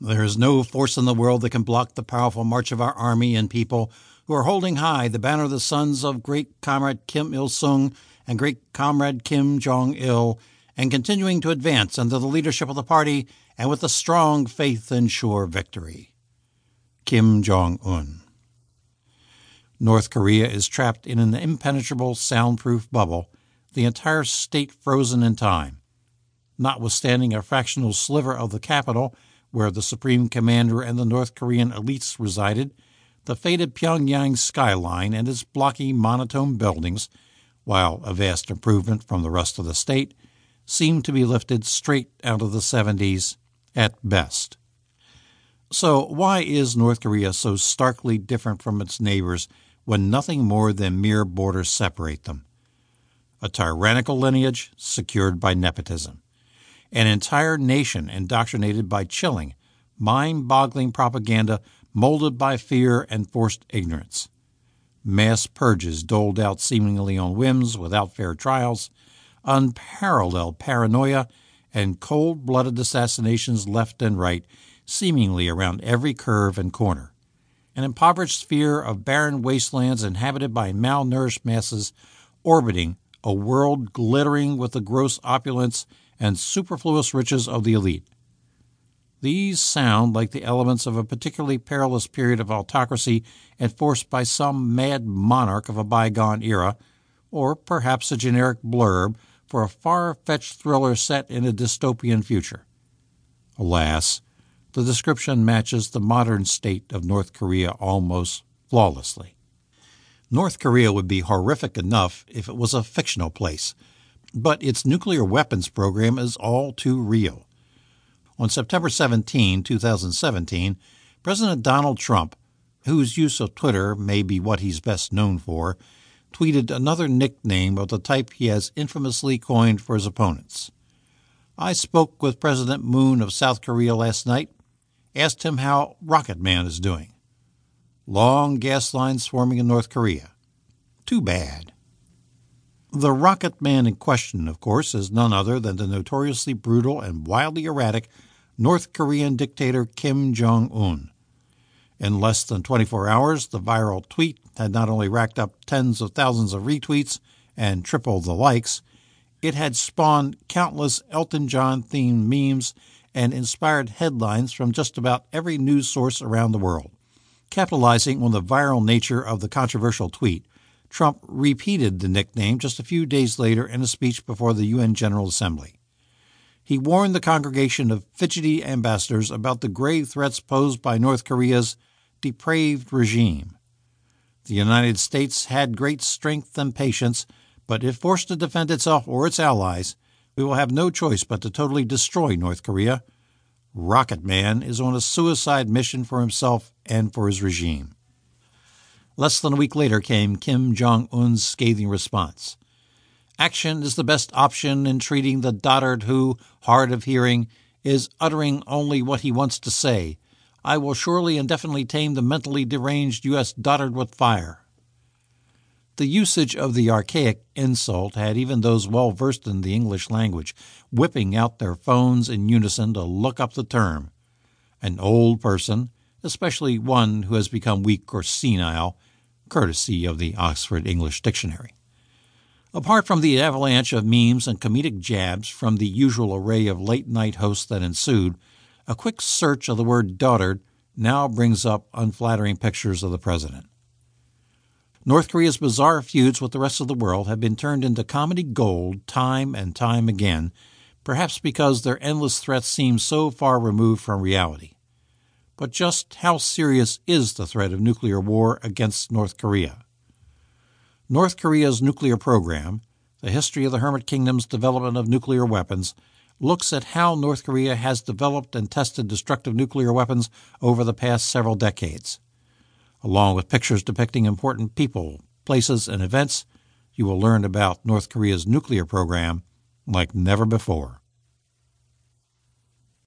There is no force in the world that can block the powerful march of our army and people who are holding high the banner of the suns of great comrade Kim Il sung and great comrade Kim Jong il, and continuing to advance under the leadership of the party and with a strong faith in sure victory. Kim Jong un. North Korea is trapped in an impenetrable soundproof bubble, the entire state frozen in time. Notwithstanding a fractional sliver of the capital, where the Supreme Commander and the North Korean elites resided, the faded Pyongyang skyline and its blocky, monotone buildings, while a vast improvement from the rest of the state, seem to be lifted straight out of the 70s at best. So, why is North Korea so starkly different from its neighbors when nothing more than mere borders separate them? A tyrannical lineage secured by nepotism. An entire nation indoctrinated by chilling, mind boggling propaganda molded by fear and forced ignorance. Mass purges doled out seemingly on whims without fair trials, unparalleled paranoia, and cold blooded assassinations left and right seemingly around every curve and corner. An impoverished sphere of barren wastelands inhabited by malnourished masses orbiting a world glittering with the gross opulence and superfluous riches of the elite. These sound like the elements of a particularly perilous period of autocracy enforced by some mad monarch of a bygone era, or perhaps a generic blurb for a far fetched thriller set in a dystopian future. Alas, the description matches the modern state of North Korea almost flawlessly. North Korea would be horrific enough if it was a fictional place, but its nuclear weapons program is all too real. On September 17, 2017, President Donald Trump, whose use of Twitter may be what he's best known for, tweeted another nickname of the type he has infamously coined for his opponents. I spoke with President Moon of South Korea last night asked him how Rocket Man is doing. Long gas lines forming in North Korea. Too bad. The Rocket Man in question, of course, is none other than the notoriously brutal and wildly erratic North Korean dictator Kim Jong un. In less than 24 hours, the viral tweet had not only racked up tens of thousands of retweets and tripled the likes, it had spawned countless Elton John themed memes and inspired headlines from just about every news source around the world. Capitalizing on the viral nature of the controversial tweet, Trump repeated the nickname just a few days later in a speech before the UN General Assembly. He warned the congregation of fidgety ambassadors about the grave threats posed by North Korea's depraved regime. The United States had great strength and patience, but if forced to defend itself or its allies, we will have no choice but to totally destroy North Korea. Rocket Man is on a suicide mission for himself and for his regime. Less than a week later came Kim Jong un's scathing response. Action is the best option in treating the dotard who, hard of hearing, is uttering only what he wants to say. I will surely and definitely tame the mentally deranged U.S. dotard with fire. The usage of the archaic insult had even those well versed in the English language whipping out their phones in unison to look up the term. An old person, especially one who has become weak or senile, courtesy of the Oxford English Dictionary. Apart from the avalanche of memes and comedic jabs from the usual array of late night hosts that ensued, a quick search of the word dotard now brings up unflattering pictures of the president. North Korea's bizarre feuds with the rest of the world have been turned into comedy gold time and time again, perhaps because their endless threats seem so far removed from reality. But just how serious is the threat of nuclear war against North Korea? North Korea's nuclear program, the history of the Hermit Kingdom's development of nuclear weapons, looks at how North Korea has developed and tested destructive nuclear weapons over the past several decades. Along with pictures depicting important people, places, and events, you will learn about North Korea's nuclear program like never before.